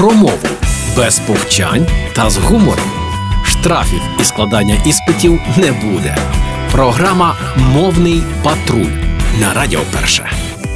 про мову без повчань та з гумором. Штрафів і складання іспитів не буде. Програма Мовний патруль на Радіо Перше.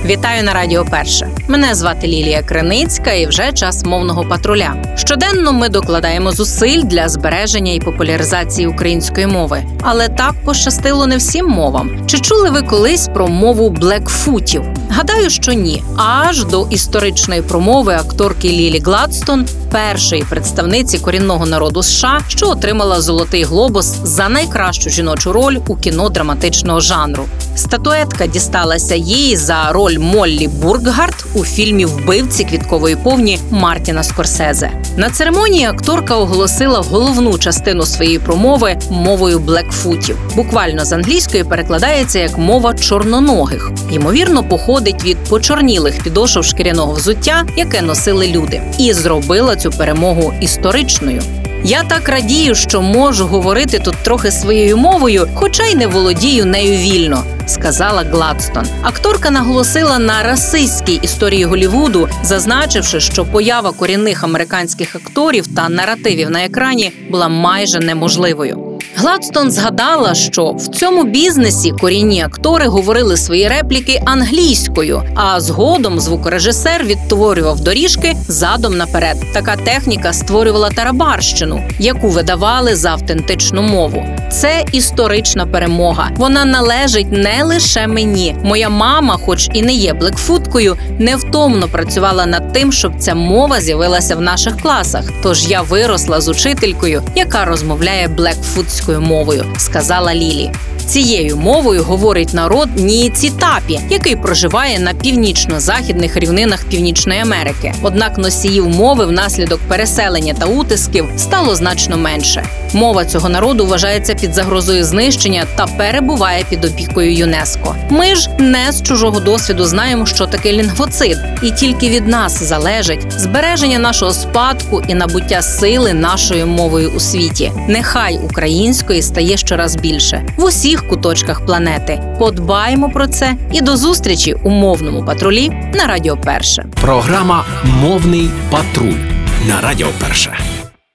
Вітаю на Радіо Перше. Мене звати Лілія Криницька і вже час мовного патруля. Щоденно ми докладаємо зусиль для збереження і популяризації української мови. Але так пощастило не всім мовам. Чи чули ви колись про мову блекфутів? Гадаю, що ні. Аж до історичної промови акторки Лілі Гладстон, першої представниці корінного народу США, що отримала золотий глобус за найкращу жіночу роль у кіно драматичного жанру. Статуетка дісталася їй за роль Моллі Бурггард у фільмі Вбивці квіткової повні Мартіна Скорсезе. На церемонії акторка оголосила головну частину своєї промови мовою блекфутів. Буквально з англійської перекладається як мова чорноногих. Ймовірно, походить від почорнілих підошов шкіряного взуття, яке носили люди, і зробила цю перемогу історичною. Я так радію, що можу говорити тут трохи своєю мовою, хоча й не володію нею вільно, сказала Гладстон. Акторка наголосила на расистській історії Голівуду, зазначивши, що поява корінних американських акторів та наративів на екрані була майже неможливою. Гладстон згадала, що в цьому бізнесі корінні актори говорили свої репліки англійською, а згодом звукорежисер відтворював доріжки задом наперед. Така техніка створювала тарабарщину, яку видавали за автентичну мову. Це історична перемога. Вона належить не лише мені. Моя мама, хоч і не є блекфуткою, невтомно працювала над тим, щоб ця мова з'явилася в наших класах. Тож я виросла з учителькою, яка розмовляє блекфутською мовою, сказала Лілі. Цією мовою говорить народ Ніцітапі, який проживає на північно-західних рівнинах Північної Америки. Однак носіїв мови внаслідок переселення та утисків стало значно менше. Мова цього народу вважається під загрозою знищення та перебуває під опікою ЮНЕСКО. Ми ж не з чужого досвіду знаємо, що таке лінгвоцид, і тільки від нас залежить збереження нашого спадку і набуття сили нашою мовою у світі. Нехай української стає щораз більше в усіх куточках планети. Подбаємо про це і до зустрічі у мовному патрулі на Радіо Перше. Програма Мовний патруль на Радіо Перше.